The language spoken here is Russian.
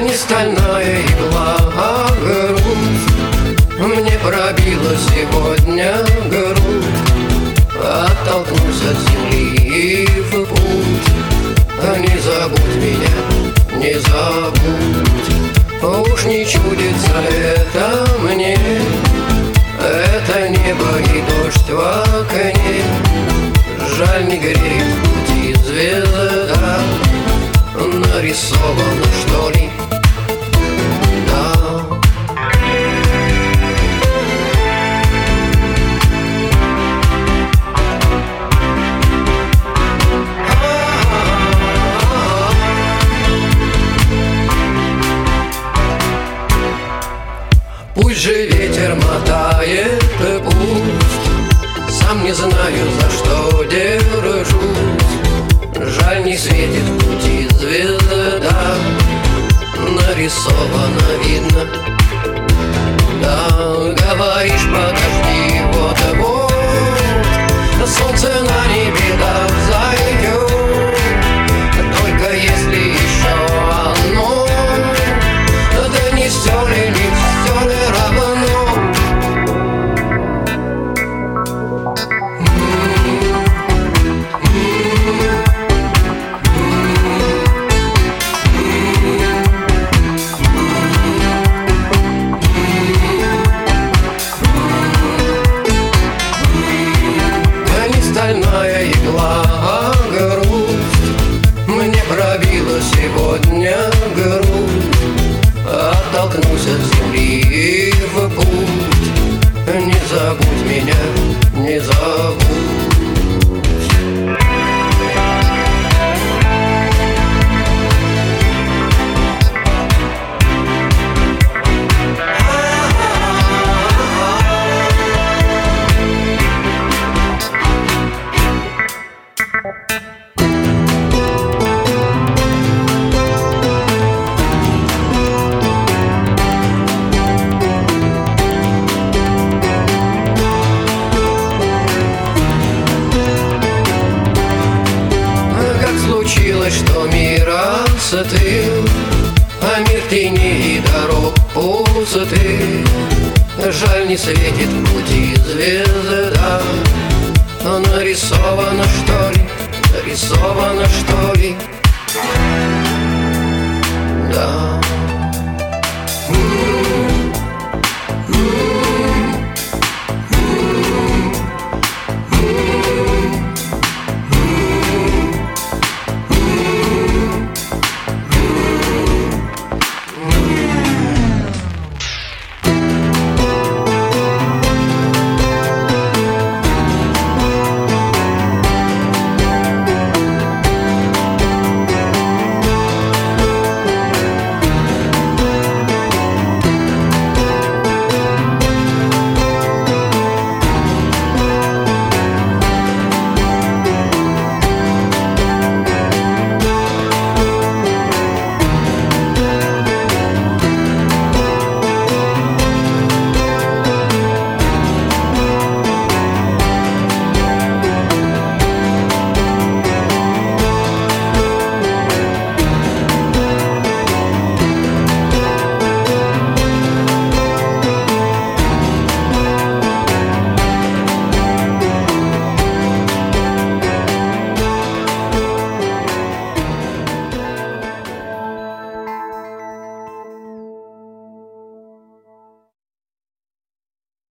не стальная игла, а грудь. Мне пробила сегодня грудь. Оттолкнусь от земли и в путь. А Не забудь меня, не забудь. Уж не чудится это мне. Это небо и дождь в окне. Жаль, не греет пути не знаю, за что держусь. Жаль, не светит пути звезда. Нарисовано видно Не забудь меня, не забудь случилось, что мир остыл А мир тени и дорог пустоты Жаль, не светит пути звезда Нарисовано, что ли, нарисовано, что ли